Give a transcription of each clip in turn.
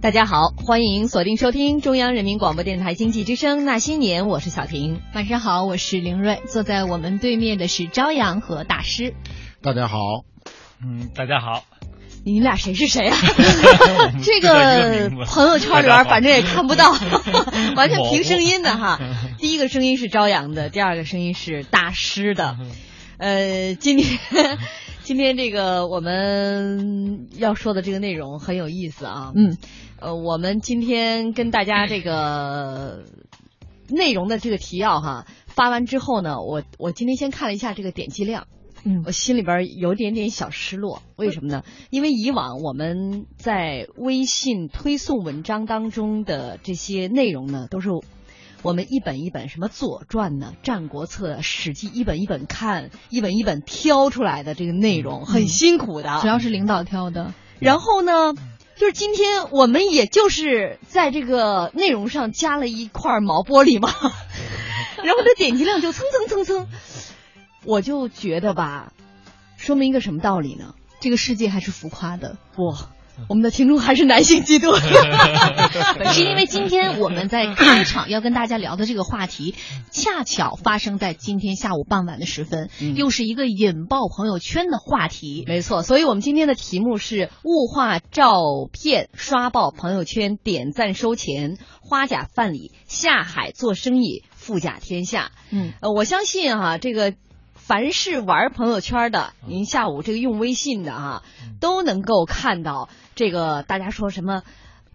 大家好，欢迎锁定收听中央人民广播电台经济之声《那些年》，我是小婷。晚上好，我是凌睿，坐在我们对面的是朝阳和大师。大家好，嗯，大家好。你们俩谁是谁啊？这个朋友圈里边反正也看不到，完全凭声音的哈。第一个声音是朝阳的，第二个声音是大师的。呃，今天今天这个我们要说的这个内容很有意思啊。嗯，呃，我们今天跟大家这个内容的这个提要哈发完之后呢，我我今天先看了一下这个点击量。嗯，我心里边有点点小失落，为什么呢？因为以往我们在微信推送文章当中的这些内容呢，都是我们一本一本什么《左传》呢，《战国策》《史记》一本一本看，一本一本挑出来的这个内容，很辛苦的。主要是领导挑的。然后呢，就是今天我们也就是在这个内容上加了一块毛玻璃嘛，然后这点击量就蹭蹭蹭蹭。我就觉得吧，说明一个什么道理呢？这个世界还是浮夸的。不，我们的听众还是男性居多。是因为今天我们在开场要跟大家聊的这个话题，恰巧发生在今天下午傍晚的时分，又是一个引爆朋友圈的话题。没错，所以我们今天的题目是物化照片刷爆朋友圈，点赞收钱，花甲范里下海做生意，富甲天下。嗯，呃，我相信哈这个。凡是玩朋友圈的，您下午这个用微信的啊，都能够看到这个大家说什么。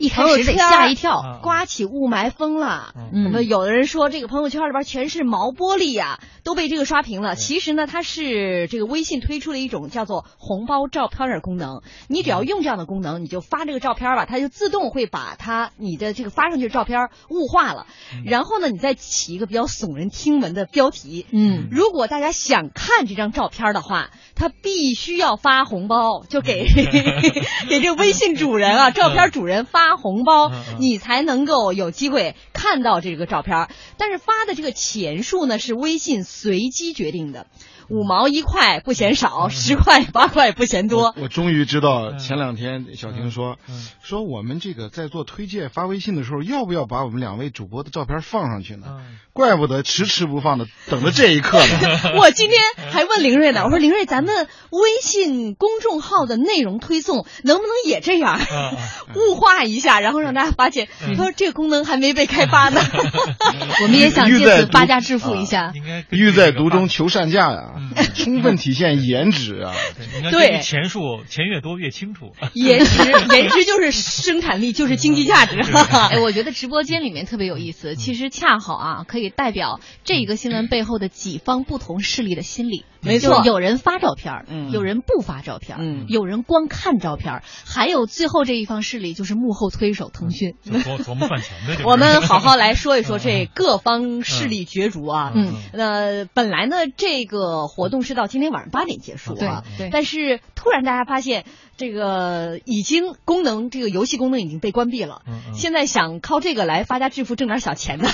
一开始得吓一跳，刮起雾霾风了。那么有的人说这个朋友圈里边全是毛玻璃呀，都被这个刷屏了。其实呢，它是这个微信推出了一种叫做红包照片的功能。你只要用这样的功能，你就发这个照片吧，它就自动会把它你的这个发上去的照片雾化了。然后呢，你再起一个比较耸人听闻的标题。嗯，如果大家想看这张照片的话，他必须要发红包，就给 给这个微信主人啊，照片主人发。发红包，你才能够有机会看到这个照片。但是发的这个钱数呢，是微信随机决定的。五毛一块不嫌少，十块八块不嫌多。我终于知道，前两天小婷说，说我们这个在做推荐发微信的时候，要不要把我们两位主播的照片放上去呢？怪不得迟迟不放的，等着这一刻呢。我今天还问凌睿呢，我说凌睿，咱们微信公众号的内容推送能不能也这样，物化一下，然后让大家发现？他说这个功能还没被开发呢。我们也想借此发家致富一下。应该欲在途中求善价呀。充分体现颜值啊！对，钱数钱越多越清楚。颜值，颜值就是生产力，就是经济价值。哎，我觉得直播间里面特别有意思，其实恰好啊，可以代表这一个新闻背后的几方不同势力的心理。没错，有人发照片，嗯，有人不发照片，嗯，有人光看照片，还有最后这一方势力就是幕后推手腾讯。琢磨赚钱的。我们好好来说一说这各方势力角逐啊。嗯，那本来呢，这个活动是到今天晚上八点结束啊，对，但是突然大家发现。这个已经功能，这个游戏功能已经被关闭了。现在想靠这个来发家致富、挣点小钱的，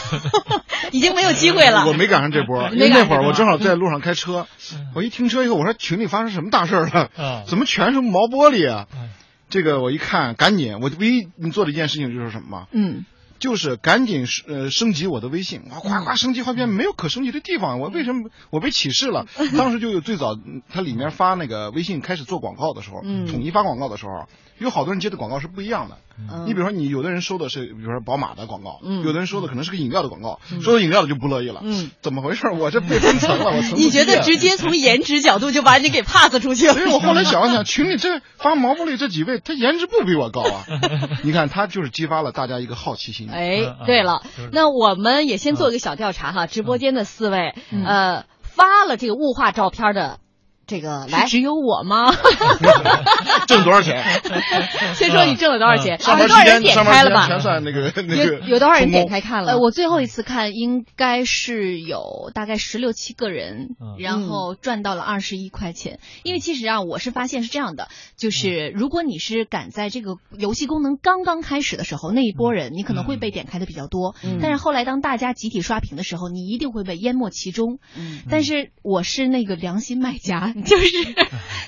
已经没有机会了。我没赶上这波，因为那会儿我正好在路上开车，我一停车以后，我说群里发生什么大事了？怎么全是毛玻璃啊？这个我一看，赶紧，我唯一你做的一件事情就是什么？嗯。就是赶紧呃升级我的微信，哇夸夸升级好几遍，没有可升级的地方，我为什么我被启示了？当时就有最早它里面发那个微信开始做广告的时候，统一发广告的时候，有好多人接的广告是不一样的。你比如说，你有的人收的是，比如说宝马的广告，嗯有的人收的可能是个饮料的广告，收到饮料的就不乐意了。嗯，怎么回事？我这被分层了，我你觉得直接从颜值角度就把你给 pass 出去了？所以我后来想了想，群里这发毛玻璃这几位，他颜值不比我高啊？你看，他就是激发了大家一个好奇心。哎，对了，那我们也先做一个小调查哈，直播间的四位，呃，发了这个物化照片的。这个来只有我吗？挣多少钱？先说你挣了多少钱？有多少人点开了吧？全算那个那个。有有多少人点开看了？呃，我最后一次看应该是有大概十六七个人，然后赚到了二十一块钱。因为其实啊，我是发现是这样的，就是如果你是赶在这个游戏功能刚刚开始的时候，那一波人你可能会被点开的比较多。但是后来当大家集体刷屏的时候，你一定会被淹没其中。但是我是那个良心卖家。就是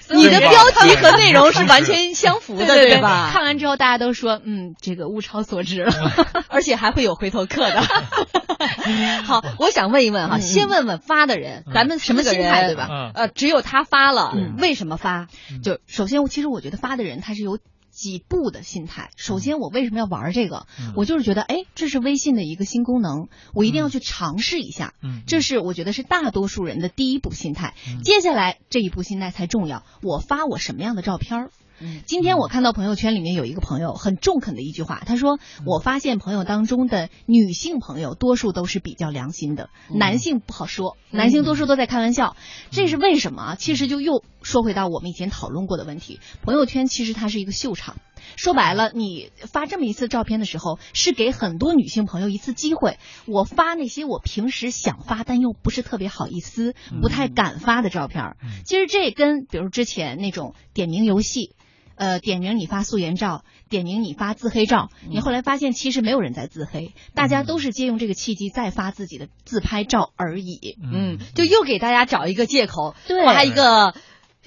你的标题和内容是完全相符的，对吧？看完之后大家都说，嗯，这个物超所值了，而且还会有回头客的。好，我想问一问哈，先问问发的人，咱们什么心态对吧？呃，只有他发了，为什么发？就首先，其实我觉得发的人他是有。几步的心态。首先，我为什么要玩这个？我就是觉得，哎，这是微信的一个新功能，我一定要去尝试一下。嗯，这是我觉得是大多数人的第一步心态。接下来这一步心态才重要。我发我什么样的照片？嗯，今天我看到朋友圈里面有一个朋友很中肯的一句话，他说：“我发现朋友当中的女性朋友多数都是比较良心的，男性不好说，男性多数都在开玩笑。这是为什么？其实就又说回到我们以前讨论过的问题，朋友圈其实它是一个秀场。说白了，你发这么一次照片的时候，是给很多女性朋友一次机会。我发那些我平时想发但又不是特别好意思、不太敢发的照片。其实这跟比如之前那种点名游戏。”呃，点名你发素颜照，点名你发自黑照，你后来发现其实没有人在自黑，大家都是借用这个契机再发自己的自拍照而已。嗯，就又给大家找一个借口，对，发一个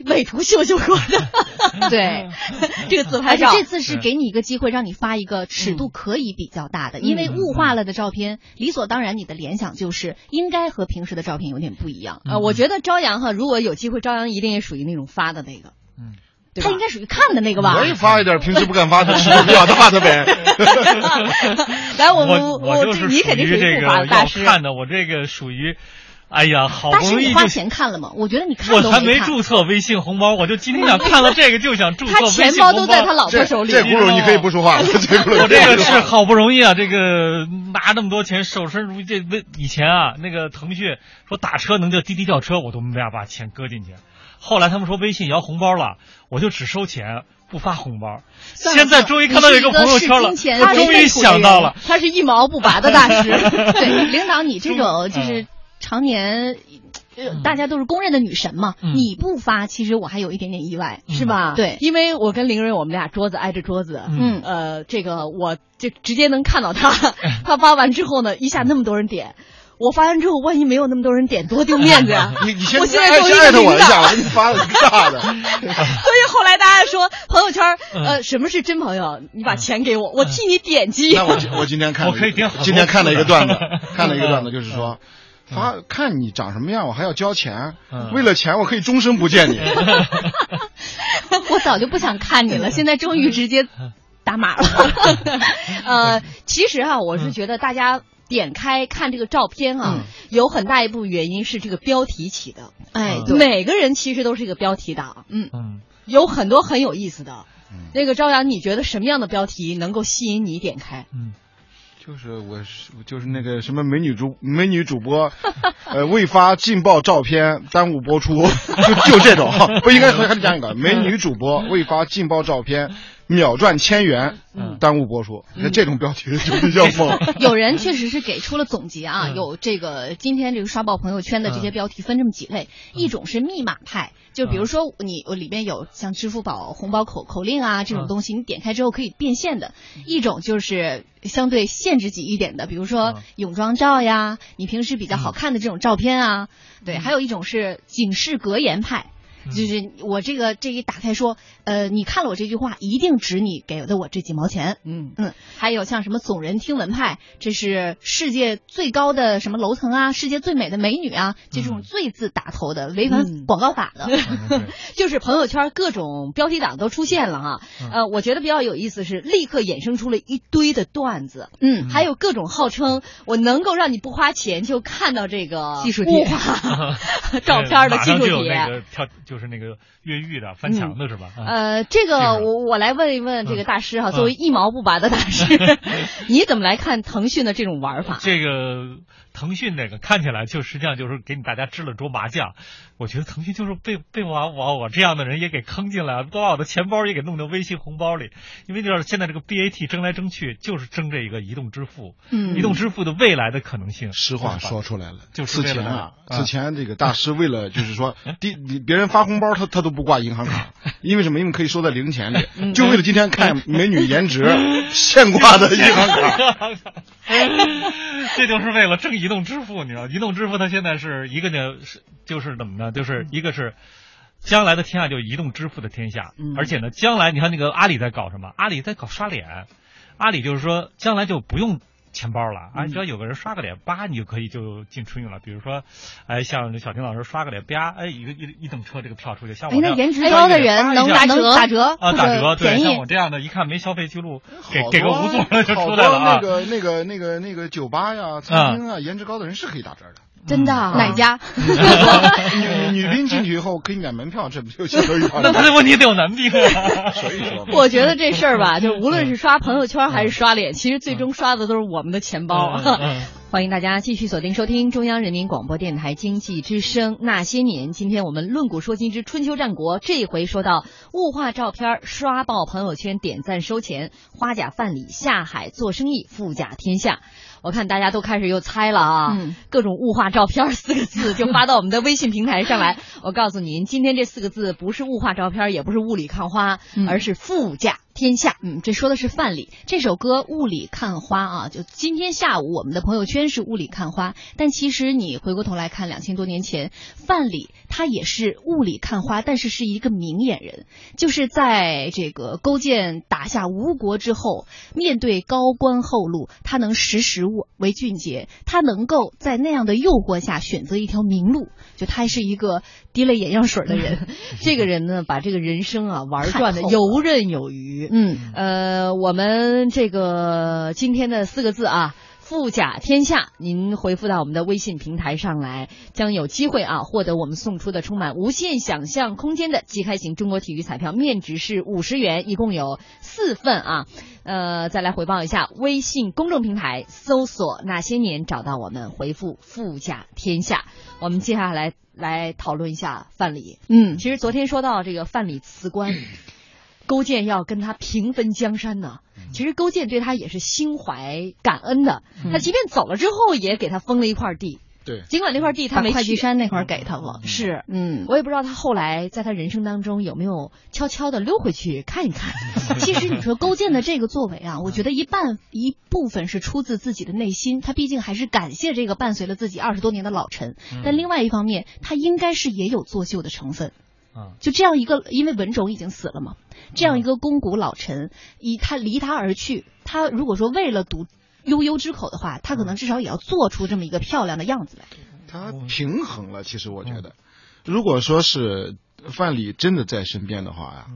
美图秀秀过的，对，这个自拍照。这次是给你一个机会，让你发一个尺度可以比较大的，因为雾化了的照片，理所当然你的联想就是应该和平时的照片有点不一样。呃，我觉得朝阳哈，如果有机会，朝阳一定也属于那种发的那个。嗯。他应该属于看的那个吧？我也发一点平时不敢发的尺度比较大的呗。来，我们我就是你肯定是这个要看的，我这个属于，哎呀，好不容易花钱看了吗？我觉得你看我还没注册微信红包，我就今天想看了这个就想注册微信红包。他钱包都在他老婆手里。这轱辘你可以不说话了。我这个是好不容易啊，这个拿那么多钱，守身如这微以前啊，那个腾讯说打车能叫滴滴叫车，我都没法把钱搁进去。后来他们说微信摇红包了，我就只收钱不发红包。现在终于看到一个朋友圈了，他终于想到了，他是一毛不拔的大师。对，领导，你这种就是常年，大家都是公认的女神嘛，你不发，其实我还有一点点意外，是吧？对，因为我跟凌睿，我们俩桌子挨着桌子，嗯，呃，这个我就直接能看到他，他发完之后呢，一下那么多人点。我发完之后，万一没有那么多人点，多丢面子呀！你你先我现在作为艾特我一下，我给你发了个大的。所以后来大家说朋友圈，呃，什么是真朋友？你把钱给我，我替你点击。那我我今天看，我可以点。今天看了一个段子，看了一个段子，就是说，发看你长什么样，我还要交钱。为了钱，我可以终身不见你。我早就不想看你了，现在终于直接打码了。呃，其实啊，我是觉得大家。点开看这个照片啊，有很大一部分原因是这个标题起的。哎，每个人其实都是一个标题党。嗯嗯，有很多很有意思的。那个朝阳，你觉得什么样的标题能够吸引你点开？嗯，就是我是就是那个什么美女主美女主播，呃，未发劲爆照片耽误播出，就就这种。不应该还得讲一个美女主播未发劲爆照片。秒赚千元，耽误播出，那这种标题就比较猛。有人确实是给出了总结 啊，有这个今天这个刷爆朋友圈的这些标题分这么几类，一种是密码派，就比如说你我里面有像支付宝红包口口令啊这种东西，你点开之后可以变现的；一种就是相对限制级一点的，比如说泳装照呀，你平时比较好看的这种照片啊，对；还有一种是警示格言派。就是我这个这一打开说，呃，你看了我这句话，一定值你给的我这几毛钱。嗯嗯，还有像什么耸人听闻派，这是世界最高的什么楼层啊，世界最美的美女啊，就这种“最”字打头的，违反广告法的。就是朋友圈各种标题党都出现了哈。呃，我觉得比较有意思是，立刻衍生出了一堆的段子。嗯，还有各种号称我能够让你不花钱就看到这个技术帖 照片的技术帖。就是那个越狱的翻墙的是吧？呃，这个我我来问一问这个大师哈，作为一毛不拔的大师，你怎么来看腾讯的这种玩法？这个。腾讯那个看起来就实际上就是给你大家支了桌麻将，我觉得腾讯就是被被我我我这样的人也给坑进来了，把我的钱包也给弄到微信红包里。因为就是现在这个 BAT 争来争去，就是争这一个移动支付，嗯，移动支付的未来的可能性。实话说出来了，就此前啊，此前这个大师为了就是说，第别人发红包他他都不挂银行卡，因为什么？因为可以收在零钱里，就为了今天看美女颜值 现挂的银行卡。这就是为了挣移动支付，你知道，移动支付它现在是一个呢，是就是怎么呢？就是一个是将来的天下就移动支付的天下，而且呢，将来你看那个阿里在搞什么？阿里在搞刷脸，阿里就是说将来就不用。钱包了啊！只要有个人刷个脸，叭，你就可以就进春运了。比如说，哎，像小婷老师刷个脸，啪，哎，一个一一等车这个票出去。像我那颜值高的人能打折打折啊，打折对。像我这样的，一看没消费记录，给给个无座就出来了啊。那个那个那个那个酒吧呀、餐厅啊，颜值高的人是可以打折的。真的？哪家？女女兵进去以后可以免门票，这不就相当于？那他的问题得有男兵啊。所以说，我觉得这事儿吧，就无论是刷朋友圈还是刷脸，其实最终刷的都是我们的钱包。欢迎大家继续锁定收听中央人民广播电台经济之声《那些年》。今天我们论古说今之春秋战国，这一回说到物化照片、刷爆朋友圈、点赞收钱、花甲范蠡下海做生意、富甲天下。我看大家都开始又猜了啊，各种物化照片四个字 就发到我们的微信平台上来。我告诉您，今天这四个字不是物化照片，也不是雾里看花，而是富甲。天下，嗯，这说的是范蠡这首歌《雾里看花》啊，就今天下午我们的朋友圈是雾里看花，但其实你回过头来看，两千多年前，范蠡他也是雾里看花，但是是一个明眼人，就是在这个勾践打下吴国之后，面对高官厚禄，他能识时务为俊杰，他能够在那样的诱惑下选择一条明路，就他是一个滴了眼药水的人，这个人呢，把这个人生啊玩转的游刃有余。嗯，呃，我们这个今天的四个字啊，富甲天下，您回复到我们的微信平台上来，将有机会啊获得我们送出的充满无限想象空间的即开型中国体育彩票，面值是五十元，一共有四份啊。呃，再来回报一下，微信公众平台搜索那些年找到我们，回复富甲天下。我们接下来来讨论一下范蠡。嗯，其实昨天说到这个范蠡辞官。勾践要跟他平分江山呢，其实勾践对他也是心怀感恩的。他即便走了之后，也给他封了一块地。对，尽管那块地他没会稽山那块给他了。是，嗯，我也不知道他后来在他人生当中有没有悄悄的溜回去看一看。其实你说勾践的这个作为啊，我觉得一半一部分是出自自己的内心，他毕竟还是感谢这个伴随了自己二十多年的老臣。但另外一方面，他应该是也有作秀的成分。就这样一个，因为文种已经死了嘛，这样一个肱骨老臣，以他离他而去，他如果说为了堵悠悠之口的话，他可能至少也要做出这么一个漂亮的样子来。他平衡了，其实我觉得，如果说是范蠡真的在身边的话呀。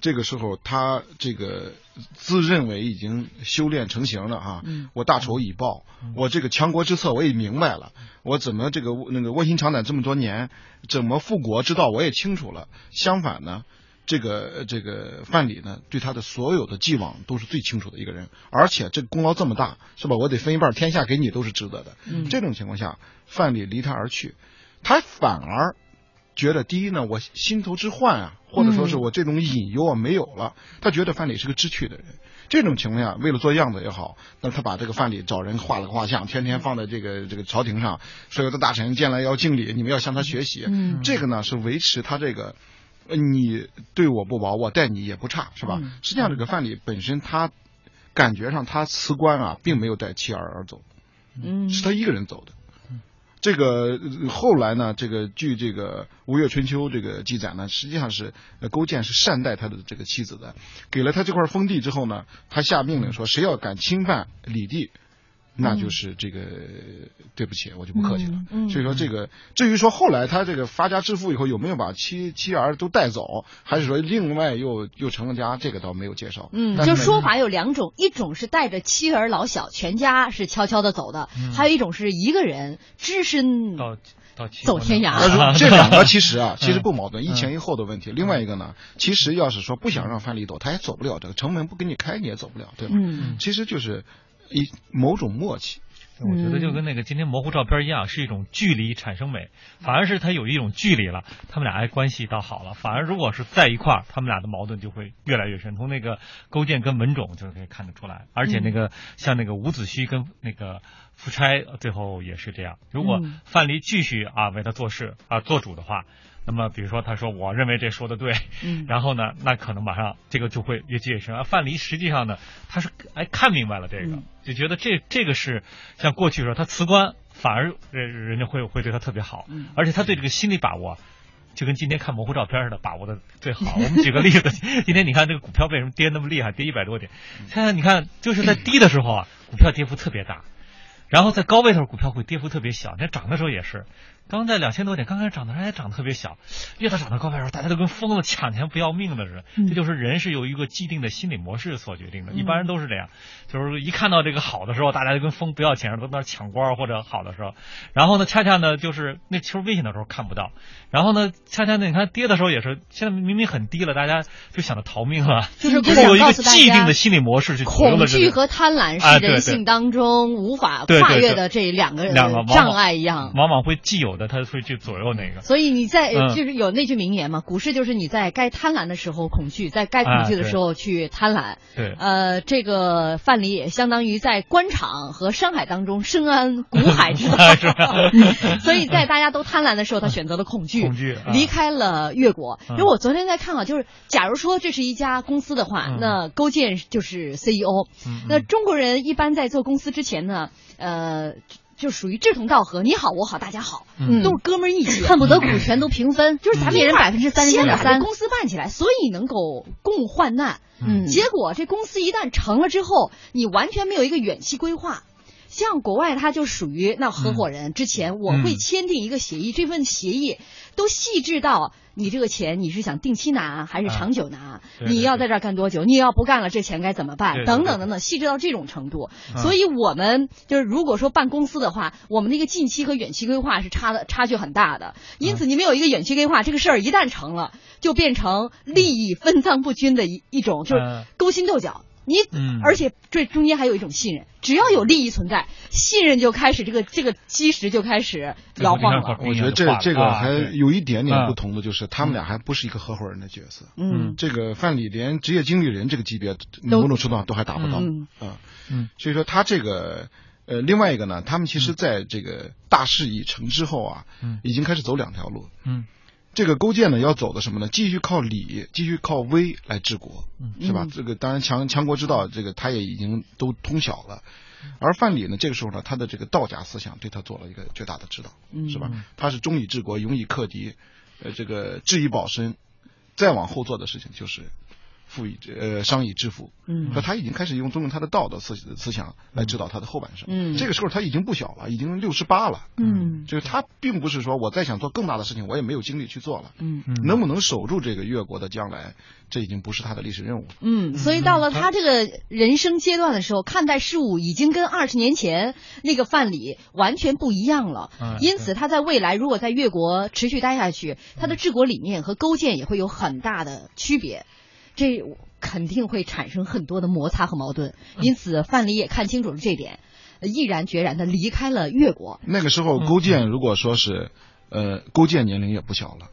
这个时候，他这个自认为已经修炼成型了哈，我大仇已报，我这个强国之策我也明白了，我怎么这个那个卧薪尝胆这么多年，怎么复国之道我也清楚了。相反呢，这个这个范蠡呢，对他的所有的既往都是最清楚的一个人，而且这个功劳这么大，是吧？我得分一半天下给你都是值得的。这种情况下，范蠡离他而去，他反而。觉得第一呢，我心头之患啊，或者说是我这种隐忧啊没有了。他觉得范蠡是个知趣的人，这种情况下，为了做样子也好，那他把这个范蠡找人画了个画像，天天放在这个这个朝廷上，所有的大臣见了要敬礼，你们要向他学习。嗯，这个呢是维持他这个，你对我不薄，我待你也不差，是吧？实际上，这个范蠡本身他感觉上他辞官啊，并没有带妻儿而走，嗯，是他一个人走的。这个后来呢？这个据这个《吴越春秋》这个记载呢，实际上是勾践是善待他的这个妻子的，给了他这块封地之后呢，他下命令说，谁要敢侵犯李地。那就是这个对不起，我就不客气了。所以说这个，至于说后来他这个发家致富以后有没有把妻妻儿都带走，还是说另外又又成了家，这个倒没有介绍。嗯，就说法有两种，一种是带着妻儿老小全家是悄悄的走的，还有一种是一个人只身到到走天涯。这两个其实啊，其实不矛盾，一前一后的问题。另外一个呢，其实要是说不想让范蠡走，他也走不了，这个城门不给你开，你也走不了，对吧？嗯，其实就是。一某种默契，我觉得就跟那个今天模糊照片一样，是一种距离产生美，反而是他有一种距离了，他们俩还关系倒好了。反而如果是在一块儿，他们俩的矛盾就会越来越深。从那个勾践跟文种就可以看得出来，而且那个像那个伍子胥跟那个夫差最后也是这样。如果范蠡继续啊为他做事啊做主的话。那么，比如说，他说：“我认为这说的对。”嗯，然后呢，那可能马上这个就会越积越深。而范蠡实际上呢，他是哎看明白了这个，就觉得这这个是像过去说他辞官，反而人人家会会对他特别好，嗯而且他对这个心理把握就跟今天看模糊照片似的，把握的最好。我们举个例子，今天你看这个股票为什么跌那么厉害，跌一百多点？现在你看就是在低的时候啊，股票跌幅特别大，然后在高位的时候，股票会跌幅特别小。你看涨的时候也是。刚在两千多点，刚开始涨的时候还涨得特别小，越到涨到高位的时候，大家都跟疯了，抢钱不要命的似的。这就是人是由一个既定的心理模式所决定的，一般人都是这样，就是一看到这个好的时候，大家就跟疯不要钱似的，都在那抢光或者好的时候。然后呢，恰恰呢，就是那球危险的时候看不到。然后呢，恰恰呢，你看跌的时候也是，现在明明很低了，大家就想着逃命了。就是有一个既定的心理模式去恐惧和贪婪是人性当中无法跨越的这两个两个障碍一样，往往会既有的，他会去左右那个。所以你在就是有那句名言嘛，股市就是你在该贪婪的时候恐惧，在该恐惧的时候去贪婪。对。呃，这个范蠡也相当于在官场和商海当中深谙股 海之道，所以在大家都贪婪的时候，他选择了恐惧。恐惧离开了越国，因为我昨天在看啊，就是假如说这是一家公司的话，那勾践就是 CEO。那中国人一般在做公司之前呢，呃，就属于志同道合，你好我好大家好，都是哥们义气，恨不得股权都平分，就是咱们一人百分之三十点三，公司办起来，所以能够共患难。嗯，结果这公司一旦成了之后，你完全没有一个远期规划。像国外，它就属于那合伙人。之前我会签订一个协议，这份协议都细致到你这个钱你是想定期拿还是长久拿？你要在这儿干多久？你要不干了，这钱该怎么办？等等等等，细致到这种程度。所以我们就是如果说办公司的话，我们那个近期和远期规划是差的差距很大的。因此，你没有一个远期规划，这个事儿一旦成了，就变成利益分赃不均的一一种，就是勾心斗角。你，而且这中间还有一种信任，只要有利益存在，信任就开始这个这个基石就开始摇晃了。我觉得这这个还有一点点不同的就是，他们俩还不是一个合伙人的角色。嗯，这个范蠡连职业经理人这个级别，某种程度上都还达不到。嗯嗯，所以说他这个呃，另外一个呢，他们其实在这个大势已成之后啊，已经开始走两条路。嗯。这个勾践呢，要走的什么呢？继续靠礼，继续靠威来治国，是吧？这个当然强强国之道，这个他也已经都通晓了。而范蠡呢，这个时候呢，他的这个道家思想对他做了一个绝大的指导，是吧？他是忠以治国，勇以克敌，呃，这个智以保身。再往后做的事情就是。富以呃商以致富，嗯，那他已经开始用中用他的道德思思想来指导他的后半生，嗯，这个时候他已经不小了，已经六十八了，嗯，就是他并不是说我再想做更大的事情，我也没有精力去做了，嗯，能不能守住这个越国的将来，这已经不是他的历史任务了，嗯，所以到了他这个人生阶段的时候，看待事物已经跟二十年前那个范蠡完全不一样了，因此他在未来如果在越国持续待下去，他的治国理念和勾践也会有很大的区别。这肯定会产生很多的摩擦和矛盾，因此范蠡也看清楚了这点，毅然决然的离开了越国。那个时候，勾践如果说是，呃，勾践年龄也不小了，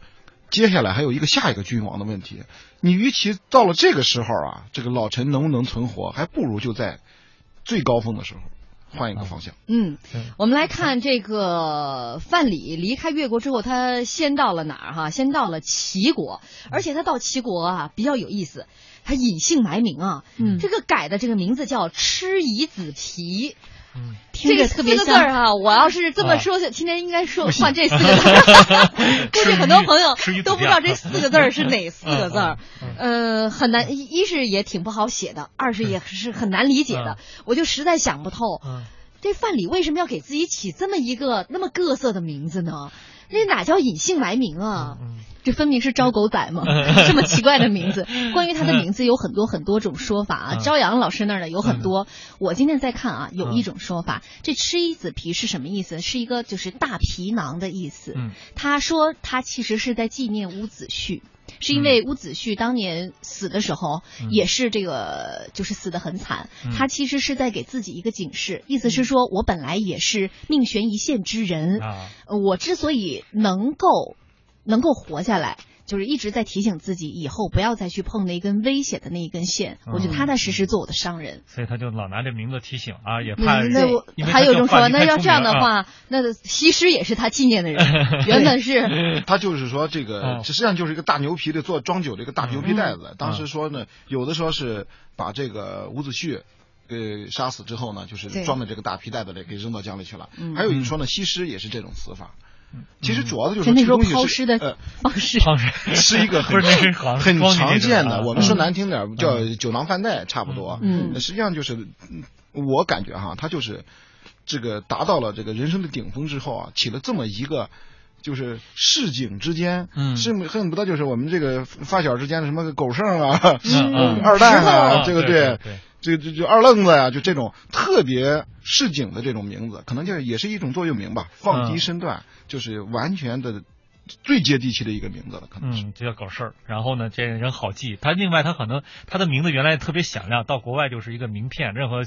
接下来还有一个下一个君王的问题。你与其到了这个时候啊，这个老臣能不能存活，还不如就在最高峰的时候。换一个方向。嗯，我们来看这个范蠡离开越国之后，他先到了哪儿？哈，先到了齐国，而且他到齐国啊比较有意思，他隐姓埋名啊。嗯，这个改的这个名字叫蚩夷子皮。嗯，听着特别像。四个字儿哈，我要是这么说，今天应该说换这四个字。估计很多朋友都不知道这四个字儿是哪四个字儿。呃，很难，一是也挺不好写的，二是也是很难理解的。我就实在想不透，这范蠡为什么要给自己起这么一个那么各色的名字呢？那哪叫隐姓埋名啊？这分明是招狗仔嘛！这么奇怪的名字，关于他的名字有很多很多种说法啊。朝阳老师那儿呢有很多，我今天在看啊，有一种说法，这吃一子皮是什么意思？是一个就是大皮囊的意思。他说他其实是在纪念伍子胥，是因为伍子胥当年死的时候也是这个就是死的很惨，他其实是在给自己一个警示，意思是说我本来也是命悬一线之人，我之所以能够。能够活下来，就是一直在提醒自己，以后不要再去碰那根危险的那一根线。我就踏踏实实做我的商人。所以他就老拿这名字提醒啊，也怕。那我还有一种说，那要这样的话，那西施也是他纪念的人，原本是。他就是说，这个实际上就是一个大牛皮的做装酒的一个大牛皮袋子。当时说呢，有的说是把这个伍子胥给杀死之后呢，就是装的这个大皮袋子里给扔到江里去了。还有一说呢，西施也是这种死法。其实主要的就是这东西是呃方式，方式 是一个很很常见的。我们说难听点叫酒囊饭袋，差不多。嗯，实际上就是我感觉哈，他就是这个达到了这个人生的顶峰之后啊，起了这么一个。就是市井之间，是恨不得就是我们这个发小之间的什么狗剩啊，二蛋啊，这个对，这这就二愣子呀，就这种特别市井的这种名字，可能就是也是一种座右铭吧，放低身段，就是完全的。最接地气的一个名字了，可能嗯，就叫搞事儿。然后呢，这人好记。他另外，他可能他的名字原来特别响亮，到国外就是一个名片。任何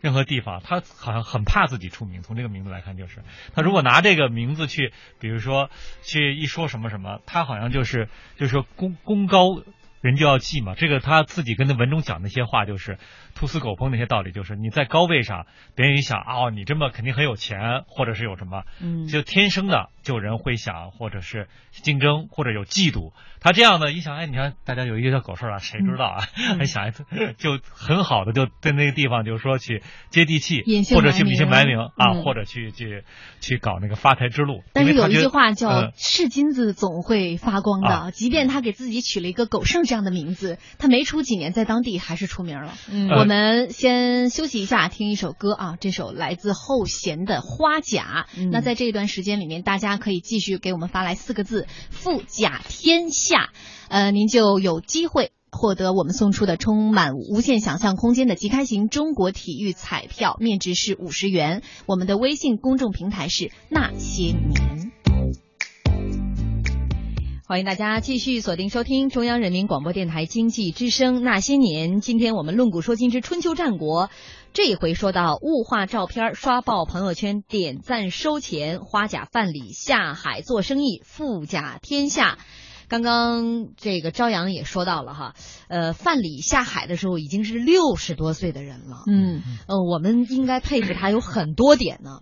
任何地方，他好像很怕自己出名。从这个名字来看，就是他如果拿这个名字去，比如说去一说什么什么，他好像就是就是说功功高。人就要记嘛，这个他自己跟那文中讲那些话，就是兔死狗烹那些道理，就是你在高位上，别人一想哦，你这么肯定很有钱，或者是有什么，嗯，就天生的就人会想，或者是竞争，或者有嫉妒。他这样的，一想，哎，你看大家有一个叫狗剩儿啊，谁知道啊？还想就很好的就在那个地方，就是说去接地气，或者去隐姓埋名啊，或者去去去搞那个发财之路。但是有一句话叫“是金子总会发光的”，即便他给自己取了一个狗剩。这样的名字，他没出几年，在当地还是出名了。嗯，我们先休息一下，听一首歌啊，这首来自后弦的《花甲》。那在这一段时间里面，大家可以继续给我们发来四个字“富甲天下”，下呃，您就有机会获得我们送出的充满无限想象空间的即开型中国体育彩票，面值是五十元。我们的微信公众平台是那些年。欢迎大家继续锁定收听中央人民广播电台经济之声那些年。今天我们论古说今之春秋战国，这一回说到物化照片刷爆朋友圈，点赞收钱，花甲范蠡下海做生意，富甲天下。刚刚这个朝阳也说到了哈，呃，范蠡下海的时候已经是六十多岁的人了。嗯，呃，我们应该佩服他有很多点呢。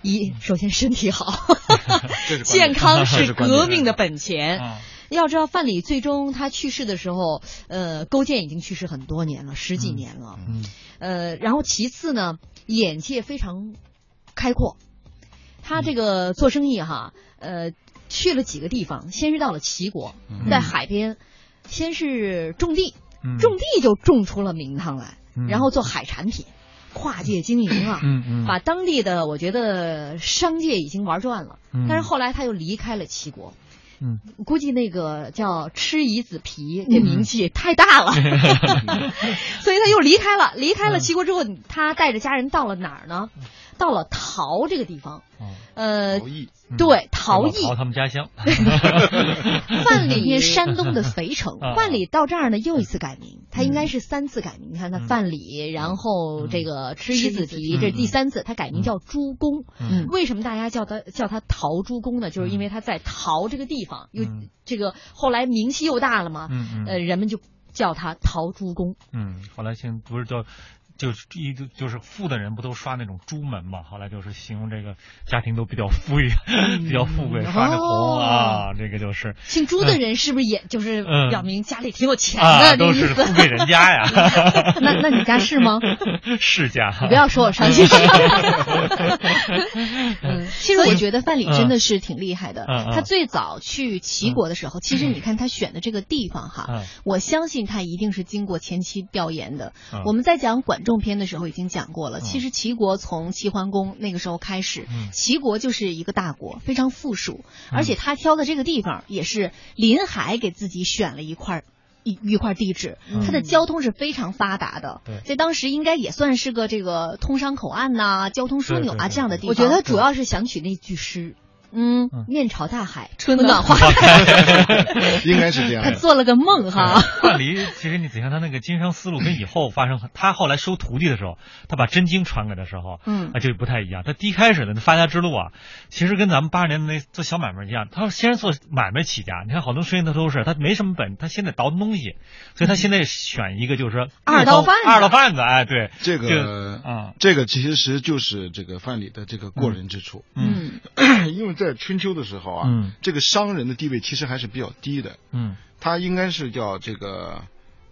一，首先身体好，健康是革命的本钱。要知道范蠡最终他去世的时候，呃，勾践已经去世很多年了，十几年了。嗯。呃，然后其次呢，眼界非常开阔。他这个做生意哈，呃，去了几个地方，先是到了齐国，在海边，先是种地，种地就种出了名堂来，然后做海产品。跨界经营啊，把当地的我觉得商界已经玩转了。但是后来他又离开了齐国，嗯，估计那个叫吃夷子皮，这名气太大了，所以他又离开了。离开了齐国之后，他带着家人到了哪儿呢？到了陶这个地方，呃，对，陶艺，陶他们家乡。范蠡，山东的肥城。范蠡到这儿呢，又一次改名，他应该是三次改名。你看他范蠡，然后这个吃鱼子皮，这是第三次，他改名叫朱公。为什么大家叫他叫他陶朱公呢？就是因为他在陶这个地方，又这个后来名气又大了嘛，呃，人们就叫他陶朱公。嗯，后来现不是叫。就一就是富的人不都刷那种朱门嘛？后来就是形容这个家庭都比较富裕，比较富贵，刷着红啊，这个就是姓朱的人是不是也就是表明家里挺有钱的？都是富贵人家呀。那那你家是吗？世家。你不要说我伤心。嗯，其实我觉得范蠡真的是挺厉害的。他最早去齐国的时候，其实你看他选的这个地方哈，我相信他一定是经过前期调研的。我们在讲管仲。动篇的时候已经讲过了。其实齐国从齐桓公那个时候开始，齐国就是一个大国，非常富庶，而且他挑的这个地方也是临海给自己选了一块一一块地址，它的交通是非常发达的，在当时应该也算是个这个通商口岸呐，交通枢纽啊这样的地方。我觉得主要是想取那句诗。嗯，面朝大海，春暖花开，应该是这样。他 做了个梦哈。范蠡，其实你仔细看他那个经商思路，跟以后发生，他后来收徒弟的时候，他把真经传给的时候，嗯，啊就不太一样。他第一开始的那发家之路啊，其实跟咱们八十年代那做小买卖一样，他先做买卖起家。你看好多生意他都是，他没什么本，他先得倒腾东西，所以他现在选一个就是说二道贩子，二道贩子，哎，对，这个啊，这个其实就是这个范蠡的这个过人之处，嗯，因为。在春秋的时候啊，这个商人的地位其实还是比较低的。嗯，他应该是叫这个，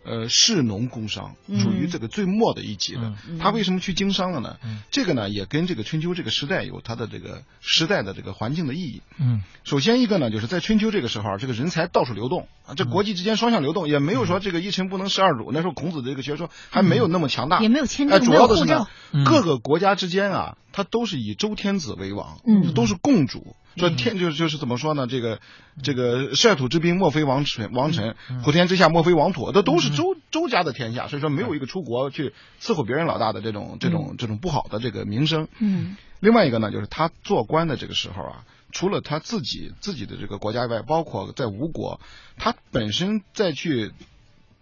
呃，士农工商属于这个最末的一级的。他为什么去经商了呢？这个呢，也跟这个春秋这个时代有它的这个时代的这个环境的意义。嗯，首先一个呢，就是在春秋这个时候，这个人才到处流动啊，这国际之间双向流动，也没有说这个一臣不能十二主。那时候孔子的这个学说还没有那么强大，也没有签证，主要的是呢，各个国家之间啊，它都是以周天子为王，嗯，都是共主。说天就就是怎么说呢？这个这个率土之滨，莫非王臣；王臣普天之下，莫非王土。这都是周周家的天下，所以说没有一个出国去伺候别人老大的这种这种这种不好的这个名声。嗯。另外一个呢，就是他做官的这个时候啊，除了他自己自己的这个国家以外，包括在吴国，他本身在去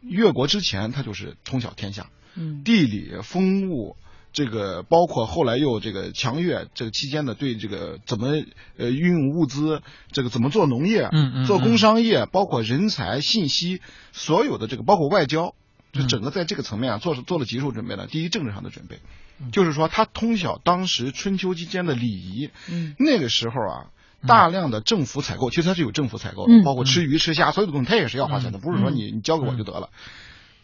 越国之前，他就是通晓天下，嗯，地理风物。这个包括后来又这个强越这个期间的对这个怎么呃运用物资，这个怎么做农业，嗯嗯，做工商业，包括人才、信息，所有的这个包括外交，就整个在这个层面啊做做了极数准备了。第一，政治上的准备，就是说他通晓当时春秋期间的礼仪。嗯，那个时候啊，大量的政府采购，其实它是有政府采购的，包括吃鱼吃虾，所有的东西它也是要花钱的，不是说你你交给我就得了。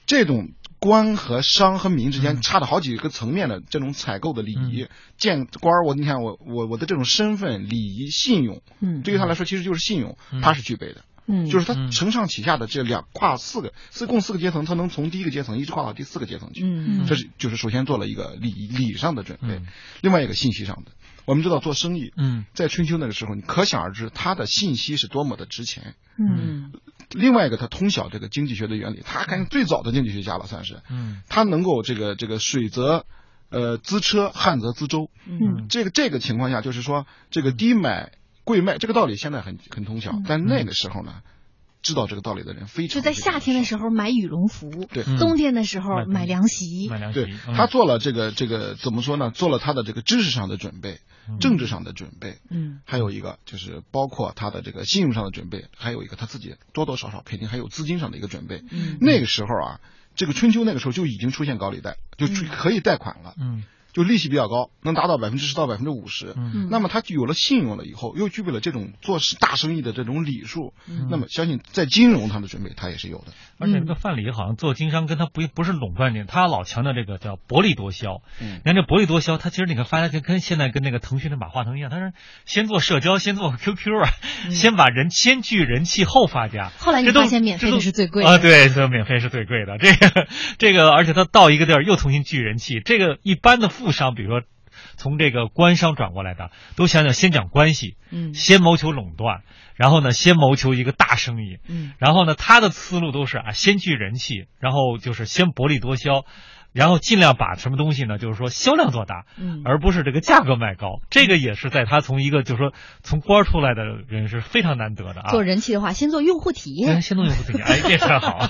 这种官和商和民之间差了好几个层面的这种采购的礼仪，见官我你看我我我的这种身份礼仪信用，嗯，对于他来说其实就是信用，他是具备的，嗯，就是他承上启下的这两跨四个四共四个阶层，他能从第一个阶层一直跨到第四个阶层去，嗯，这是就是首先做了一个礼礼上的准备，另外一个信息上的，我们知道做生意，嗯，在春秋那个时候，你可想而知他的信息是多么的值钱，嗯。另外一个，他通晓这个经济学的原理，他跟最早的经济学家了，算是。嗯。他能够这个这个水则，呃，资车，旱则资舟。嗯。这个这个情况下，就是说这个低买贵卖，这个道理现在很很通晓，但那个时候呢，知道这个道理的人非常。就在夏天的时候买羽绒服，对。冬天的时候买凉席，买凉席。对他做了这个这个怎么说呢？做了他的这个知识上的准备。政治上的准备，嗯，还有一个就是包括他的这个信用上的准备，还有一个他自己多多少少肯定还有资金上的一个准备。嗯，那个时候啊，这个春秋那个时候就已经出现高利贷，就可以贷款了。嗯。就利息比较高，能达到百分之十到百分之五十。嗯，那么他有了信用了以后，又具备了这种做大生意的这种礼数。嗯，那么相信在金融上的准备他也是有的。而且那个范蠡好像做经商跟他不不是垄断的，他老强调这个叫薄利多销。嗯，你看这薄利多销，他其实你看发家跟跟现在跟那个腾讯的马化腾一样，他是先做社交，先做 QQ 啊，先把人先聚人气后发家。后来你发现免费的是最贵的啊，对，所以免费是最贵的。这个这个，而且他到一个地儿又重新聚人气。这个一般的富商，比如说。从这个官商转过来的，都想想先讲关系，嗯，先谋求垄断，然后呢，先谋求一个大生意，嗯，然后呢，他的思路都是啊，先聚人气，然后就是先薄利多销。然后尽量把什么东西呢？就是说销量做大，嗯，而不是这个价格卖高。这个也是在他从一个就是说从官出来的人是非常难得的啊。做人气的话，先做用户体验，先做用户体验，哎，这太好。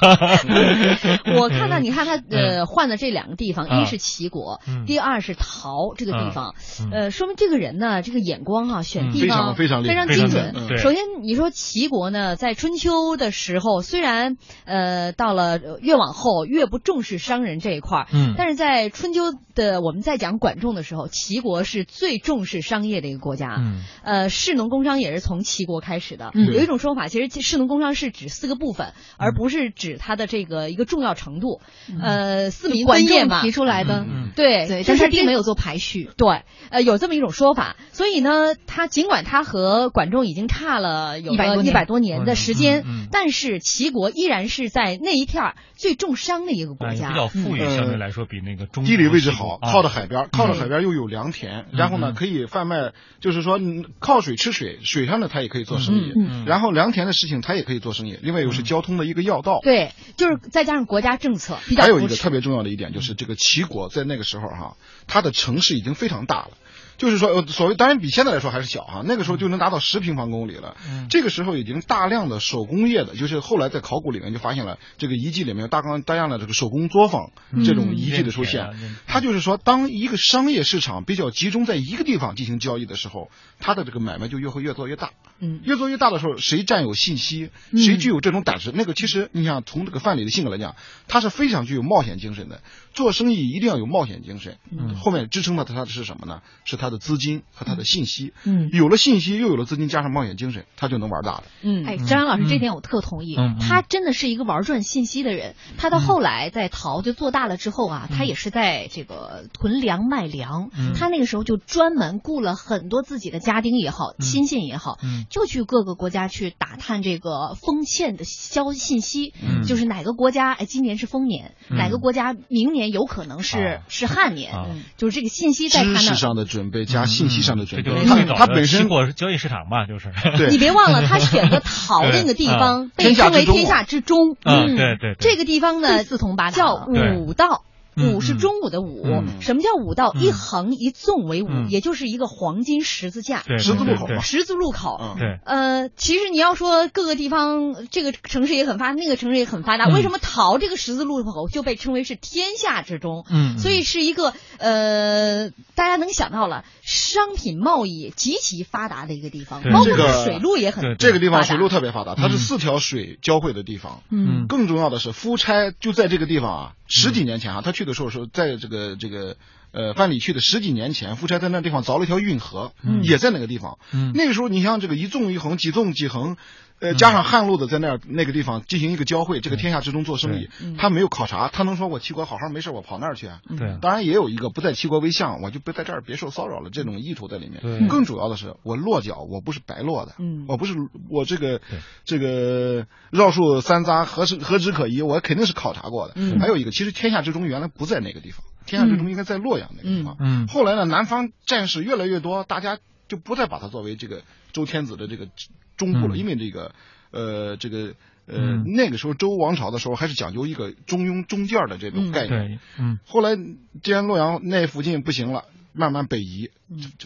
我看到你看他呃换的这两个地方，一是齐国，第二是陶这个地方，呃，说明这个人呢，这个眼光啊，选地方非常非常精准。首先你说齐国呢，在春秋的时候，虽然呃到了越往后越不重视商人这一块儿。嗯，但是在春秋的我们在讲管仲的时候，齐国是最重视商业的一个国家。嗯，呃，士农工商也是从齐国开始的。嗯，有一种说法，其实士农工商是指四个部分，而不是指它的这个一个重要程度。呃，四民分业嘛提出来的。对对，但是并没有做排序。对，呃，有这么一种说法。所以呢，他尽管他和管仲已经差了有百一百多年的时间，但是齐国依然是在那一片最重商的一个国家，比较富裕，相对来说比。那个中地理位置好，靠着海边，靠着海边又有良田，然后呢可以贩卖，就是说靠水吃水，水上的他也可以做生意，然后良田的事情他也可以做生意，另外又是交通的一个要道。对，就是再加上国家政策比较。还有一个特别重要的一点就是这个齐国在那个时候哈，它的城市已经非常大了。就是说，呃，所谓当然比现在来说还是小哈，那个时候就能达到十平方公里了。这个时候已经大量的手工业的，就是后来在考古里面就发现了这个遗迹里面大量大量的这个手工作坊这种遗迹的出现。它就是说，当一个商业市场比较集中在一个地方进行交易的时候，它的这个买卖就越会越做越大。嗯，越做越大的时候，谁占有信息，谁具有这种胆识？那个其实你想从这个范蠡的性格来讲，他是非常具有冒险精神的。做生意一定要有冒险精神。嗯，后面支撑的他的是什么呢？是他的资金和他的信息。嗯，有了信息，又有了资金，加上冒险精神，他就能玩大了。嗯，哎，张阳老师这点我特同意。嗯，他真的是一个玩转信息的人。他到后来在淘就做大了之后啊，他也是在这个囤粮卖粮。嗯，他那个时候就专门雇了很多自己的家丁也好，亲信也好，就去各个国家去打探这个丰欠的消信息。嗯，就是哪个国家哎，今年是丰年，哪个国家明年。有可能是是旱年，就是这个信息在他那。知识上的准备加信息上的准备，他他本身过交易市场嘛，就是。你别忘了，他选择逃 那个地方被称为天下之中。嗯，对对。这个地方呢，四通八达，叫武道。武是中午的武，什么叫五道？一横一纵为五，也就是一个黄金十字架，十字路口十字路口。对，呃，其实你要说各个地方，这个城市也很发，那个城市也很发达。为什么桃这个十字路口就被称为是天下之中？嗯，所以是一个呃，大家能想到了商品贸易极其发达的一个地方，包括水路也很。这个地方水路特别发达，它是四条水交汇的地方。嗯，更重要的是，夫差就在这个地方啊。十几年前啊，他去的时候是在这个这个呃范蠡去的十几年前，夫差在那地方凿了一条运河，也在那个地方。那个时候，你像这个一纵一横，几纵几横。呃，加上汉路的在那儿那个地方进行一个交汇，这个天下之中做生意，他没有考察，他能说我齐国好好没事，我跑那儿去啊？对，当然也有一个不在齐国为相，我就不在这儿别受骚扰了这种意图在里面。对，更主要的是我落脚，我不是白落的，嗯，我不是我这个这个绕树三匝何是何止可疑，我肯定是考察过的。嗯，还有一个，其实天下之中原来不在那个地方，天下之中应该在洛阳那个地方。嗯，后来呢，南方战士越来越多，大家就不再把它作为这个周天子的这个。中部了，因为这个，呃，这个，呃，那个时候周王朝的时候还是讲究一个中庸中间的这种概念。嗯。后来既然洛阳那附近不行了，慢慢北移，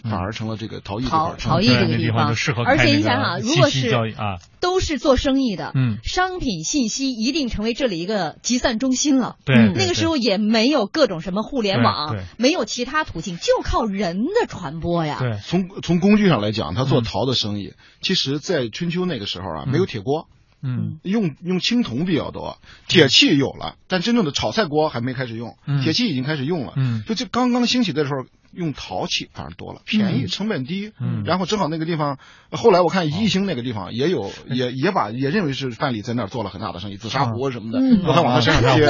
反而成了这个陶艺这块。陶艺这个地方就适合而且你想想，如果是啊，都是做生意的，嗯，商品信息一定成为这里一个集散中心了。对。那个时候也没有各种什么互联网，没有其他途径，就靠人的传播呀。对。从从工具上来讲，他做陶的生意。其实，在春秋那个时候啊，没有铁锅，嗯，用用青铜比较多，铁器有了，但真正的炒菜锅还没开始用，铁器已经开始用了，嗯，就这刚刚兴起的时候，用陶器反而多了，便宜，成本低，嗯，然后正好那个地方，后来我看宜兴那个地方也有，也也把也认为是范蠡在那儿做了很大的生意，紫砂壶什么的，都往他身上贴，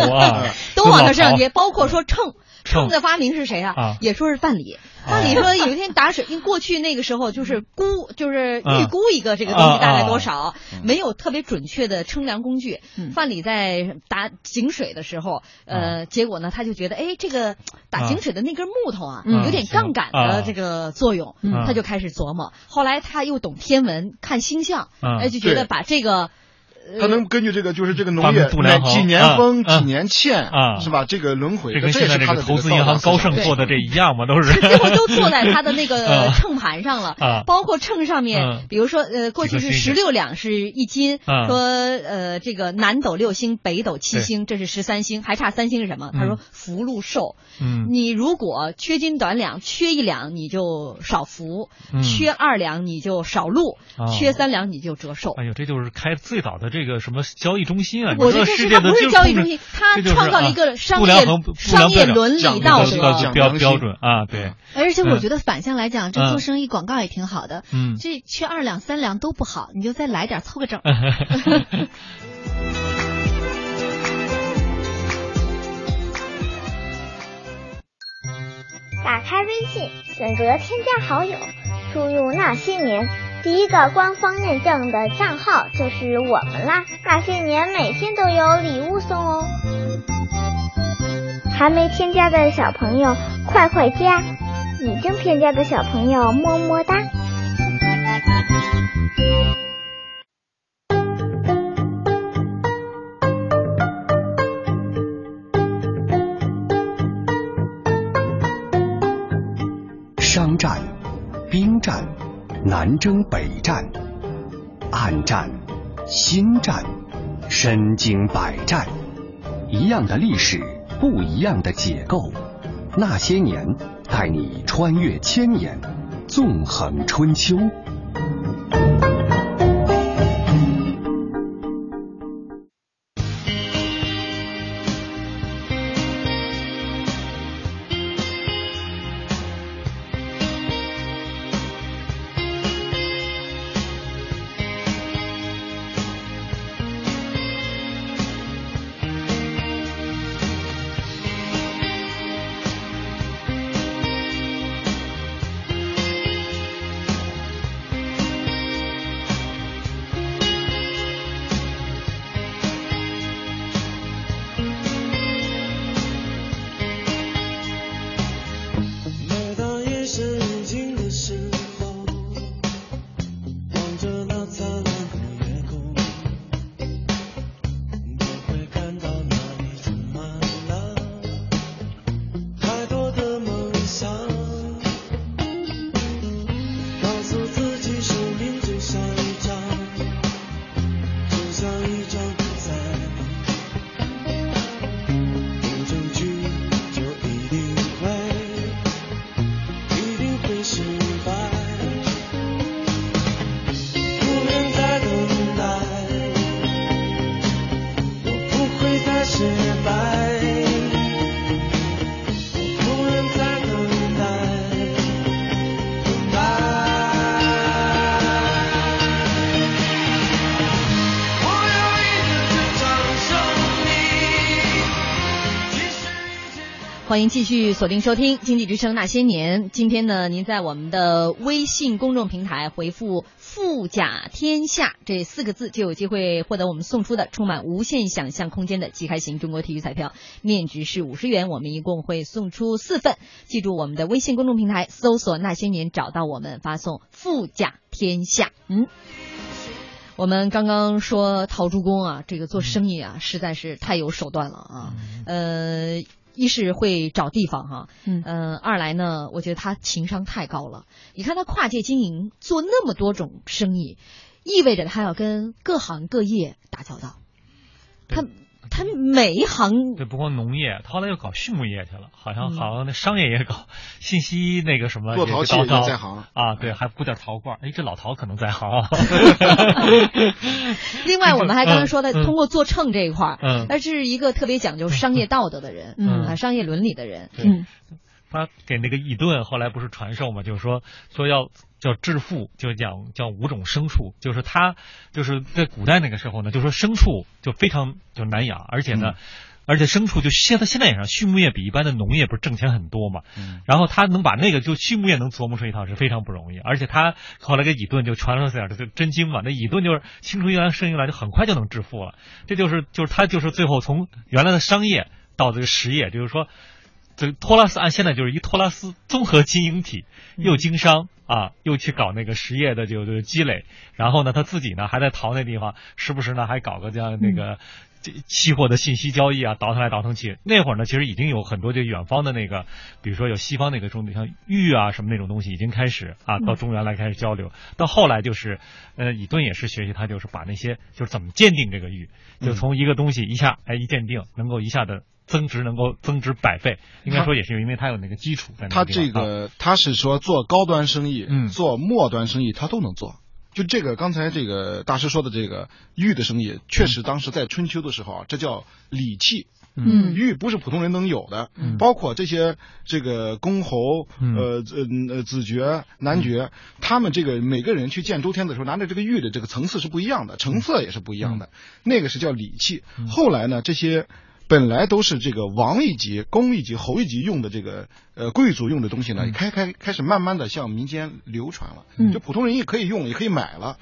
都往他身上贴，包括说秤。秤的发明是谁啊？也说是范蠡。范蠡说有一天打水，因为过去那个时候就是估，就是预估一个这个东西大概多少，没有特别准确的称量工具。范蠡在打井水的时候，呃，结果呢，他就觉得，哎，这个打井水的那根木头啊，有点杠杆的这个作用，他就开始琢磨。后来他又懂天文，看星象，哎，就觉得把这个。他能根据这个，就是这个农业几年丰几年欠啊，是吧？这个轮回，这跟现在这个投资银行高盛做的这一样嘛，都是 最后都坐在他的那个 秤盘上了啊。包括秤上面，比如说呃，过去是十六两是一斤，说呃这个南斗六星，北斗七星，这是十三星，还差三星是什么？他说福禄寿。嗯，你如果缺斤短两，缺一两你就少福，缺二两你就少禄，缺三两你就折寿。哎呦，这就是开最早的这。这个什么交易中心啊？我觉得是他不是交易中心，他创造了一个商业商业伦理道德标标准啊。对，而且我觉得反向来讲，这做生意广告也挺好的。嗯，这缺二两三两都不好，你就再来点凑个整。打开微信，选择添加好友，输入那些年。第一个官方认证的账号就是我们啦！那些年每天都有礼物送哦。还没添加的小朋友快快加，已经添加的小朋友么么哒。商战，兵战。南征北战，暗战、新战、身经百战，一样的历史，不一样的解构。那些年，带你穿越千年，纵横春秋。欢迎继续锁定收听《经济之声那些年》。今天呢，您在我们的微信公众平台回复“富甲天下”这四个字，就有机会获得我们送出的充满无限想象空间的即开型中国体育彩票，面值是五十元。我们一共会送出四份。记住我们的微信公众平台，搜索“那些年”，找到我们，发送“富甲天下”。嗯，我们刚刚说陶朱公啊，这个做生意啊，实在是太有手段了啊。呃。一是会找地方哈，嗯，呃，二来呢，我觉得他情商太高了。你看他跨界经营，做那么多种生意，意味着他要跟各行各业打交道，他。他每一行对，不光农业，他后来又搞畜牧业去了，好像好像那商业也搞，信息那个什么做陶器也在行。啊，对，还雇点陶罐，哎，这老陶可能在行。另外，我们还刚才说的，通过做秤这一块嗯，他是一个特别讲究商业道德的人，嗯。啊，商业伦理的人，嗯。他给那个易顿后来不是传授嘛，就是说说要叫致富，就讲叫五种牲畜，就是他就是在古代那个时候呢，就说牲畜就非常就难养，而且呢，而且牲畜就现在现在也上畜牧业比一般的农业不是挣钱很多嘛，然后他能把那个就畜牧业能琢磨出一套是非常不容易，而且他后来给乙顿就传授这点就真经嘛，那乙顿就是青出于蓝胜于蓝，就很快就能致富了，这就是就是他就是最后从原来的商业到这个实业，就是说。这托拉斯按现在就是一托拉斯综合经营体，又经商啊，又去搞那个实业的就就积累，然后呢，他自己呢还在淘那地方，时不时呢还搞个这样那个这期货的信息交易啊，倒腾来倒腾去。那会儿呢，其实已经有很多就远方的那个，比如说有西方那个中像玉啊什么那种东西已经开始啊到中原来开始交流。到后来就是，呃，以顿也是学习他就是把那些就是怎么鉴定这个玉，就从一个东西一下哎一鉴定能够一下子。增值能够增值百倍，应该说也是因为它有那个基础在。他这个他是说做高端生意，嗯，做末端生意他都能做。就这个刚才这个大师说的这个玉的生意，确实当时在春秋的时候啊，这叫礼器，嗯，玉不是普通人能有的，嗯，包括这些这个公侯，呃呃子爵男爵，他们这个每个人去见周天的时候，拿着这个玉的这个层次是不一样的，成色也是不一样的，那个是叫礼器。后来呢，这些。本来都是这个王一级、公一级、侯一级用的这个呃贵族用的东西呢，开开开始慢慢的向民间流传了，就普通人也可以用，也可以买了。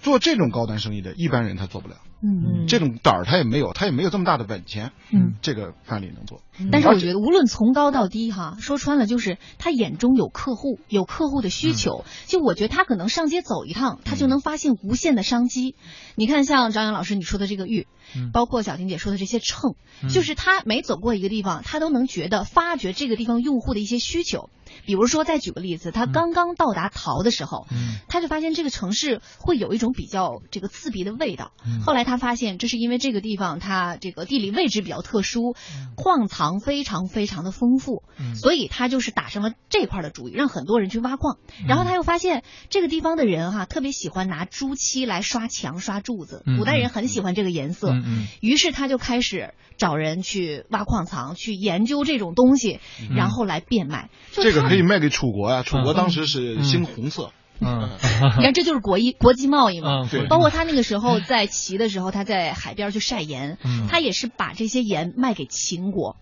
做这种高端生意的一般人他做不了，嗯，这种胆儿他也没有，他也没有这么大的本钱，嗯，这个范例能做。但是我觉得无论从高到低哈，说穿了就是他眼中有客户，有客户的需求。就我觉得他可能上街走一趟，他就能发现无限的商机。你看像张扬老师你说的这个玉，包括小婷姐说的这些秤，就是他每走过一个地方，他都能觉得发掘这个地方用户的一些需求。比如说，再举个例子，他刚刚到达陶的时候，他就发现这个城市会有一种比较这个刺鼻的味道。后来他发现，这是因为这个地方它这个地理位置比较特殊，矿藏非常非常的丰富，所以他就是打上了这块的主意，让很多人去挖矿。然后他又发现这个地方的人哈，特别喜欢拿朱漆来刷墙、刷柱子，古代人很喜欢这个颜色。于是他就开始找人去挖矿藏，去研究这种东西，然后来变卖。这个可以卖给楚国呀，楚国当时是兴红色。嗯，你看这就是国一国际贸易嘛。对。包括他那个时候在齐的时候，他在海边去晒盐，他也是把这些盐卖给秦国，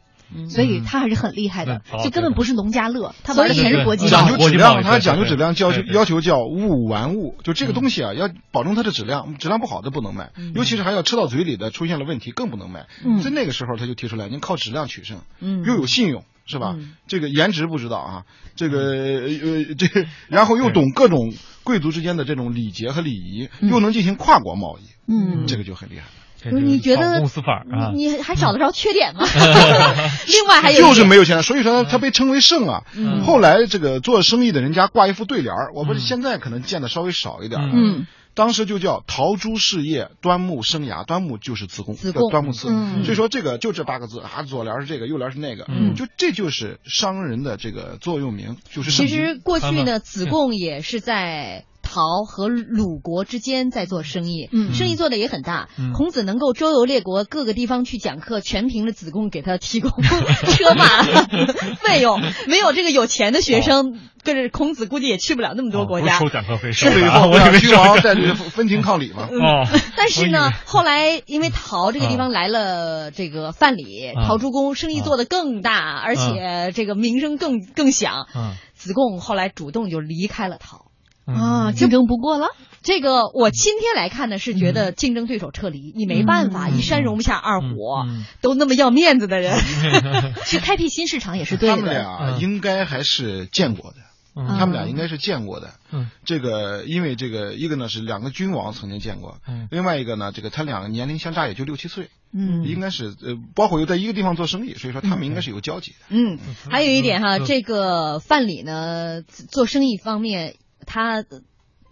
所以他还是很厉害的，就根本不是农家乐，他玩的全是国际讲究质量，他讲究质量，要求要求叫物玩物，就这个东西啊，要保证它的质量，质量不好的不能卖，尤其是还要吃到嘴里的出现了问题更不能卖。在那个时候他就提出来，您靠质量取胜，又有信用。是吧？这个颜值不知道啊，这个呃这，然后又懂各种贵族之间的这种礼节和礼仪，又能进行跨国贸易，嗯，这个就很厉害。你觉得公司范儿啊？你还找得着缺点吗？另外还有就是没有钱，所以说他被称为圣啊。后来这个做生意的人家挂一副对联儿，我不是现在可能见的稍微少一点了。嗯。当时就叫陶朱事业，端木生涯，端木就是子贡，叫端木赐。所以说这个就这八个字啊，左联是这个，右联是那个，就这就是商人的这个座右铭，就是。其实过去呢，子贡也是在。陶和鲁国之间在做生意，嗯生意做的也很大。孔子能够周游列国，各个地方去讲课，全凭着子贡给他提供 车马 费用。没有这个有钱的学生，跟着孔子估计也去不了那么多国家。收讲课费，去了以后，我君王在分庭抗礼嘛。哦，但是呢，后来因为陶这个地方来了这个范蠡、陶朱公，生意做得更大，而且这个名声更更响。子贡后来主动就离开了陶。啊，竞争不过了。这个我今天来看呢，是觉得竞争对手撤离，你没办法，一山容不下二虎，都那么要面子的人，去开辟新市场也是对的。他们俩应该还是见过的，他们俩应该是见过的。这个因为这个一个呢是两个君王曾经见过，另外一个呢这个他两个年龄相差也就六七岁，嗯，应该是呃包括又在一个地方做生意，所以说他们应该是有交集的。嗯，还有一点哈，这个范蠡呢做生意方面。他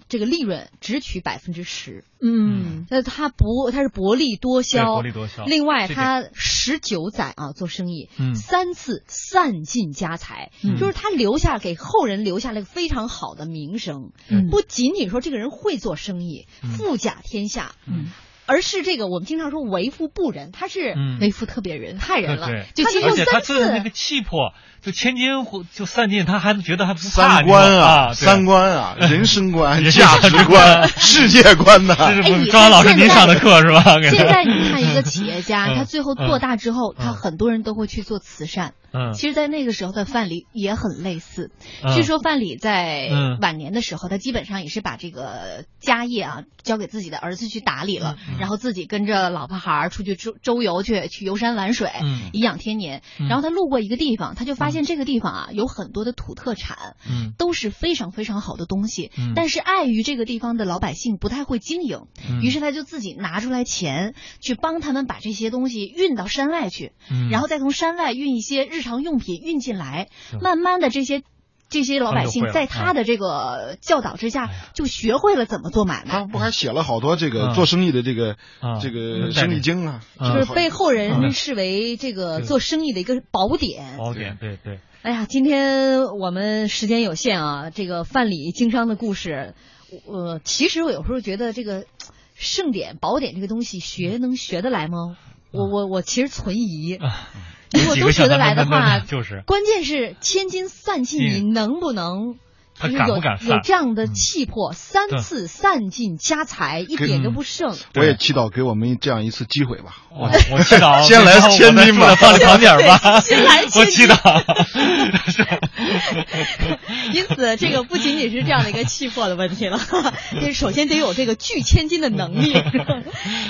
这个利润只取百分之十，嗯，那他不，他是薄利多销，薄利多销。另外，他十九载啊做生意，嗯，三次散尽家财，嗯，就是他留下给后人留下了个非常好的名声，嗯，不仅仅说这个人会做生意，富甲天下，嗯。而是这个，我们经常说为富不仁，他是为富特别人，害人了。就而且他的那个气魄，就千金就散尽，他还觉得还不三观啊，三观啊，人生观、价值观、世界观呐。这是张老师您上的课是吧？现在 你看一个企业家，他最后做大之后，他很多人都会去做慈善。嗯，其实，在那个时候的范蠡也很类似。据说范蠡在晚年的时候，他基本上也是把这个家业啊交给自己的儿子去打理了，然后自己跟着老婆孩儿出去周周游去，去游山玩水，颐养天年。然后他路过一个地方，他就发现这个地方啊有很多的土特产，嗯，都是非常非常好的东西。但是碍于这个地方的老百姓不太会经营，于是他就自己拿出来钱去帮他们把这些东西运到山外去，然后再从山外运一些日。日常用品运进来，慢慢的这些这些老百姓在他的这个教导之下，就学会了怎么做买卖。他不还写了好多这个做生意的这个这个生意经啊，就是被后人视为这个做生意的一个宝典。宝典，对对。哎呀，今天我们时间有限啊，这个范蠡经商的故事，呃，其实我有时候觉得这个盛典、宝典这个东西学能学得来吗？我我我其实存疑。如果都学得来的话，就是关键是千金散尽，你能不能？他敢不敢有这样的气魄，三次散尽家财，一点都不剩。我也祈祷给我们这样一次机会吧。我我祈祷 先来千金吧，放长点吧。先来千金。我祈祷。因此，这个不仅仅是这样的一个气魄的问题了，这首先得有这个聚千金的能力。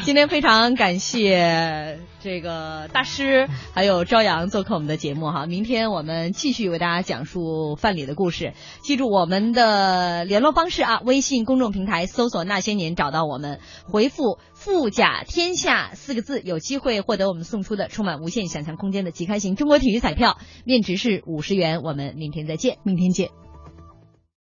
今天非常感谢这个大师还有朝阳做客我们的节目哈，明天我们继续为大家讲述范蠡的故事。记住我们的联络方式啊，微信公众平台搜索“那些年”找到我们，回复“富甲天下”四个字，有机会获得我们送出的充满无限想象空间的即开型中国体育彩票，面值是五十元。我们明天再见，明天见。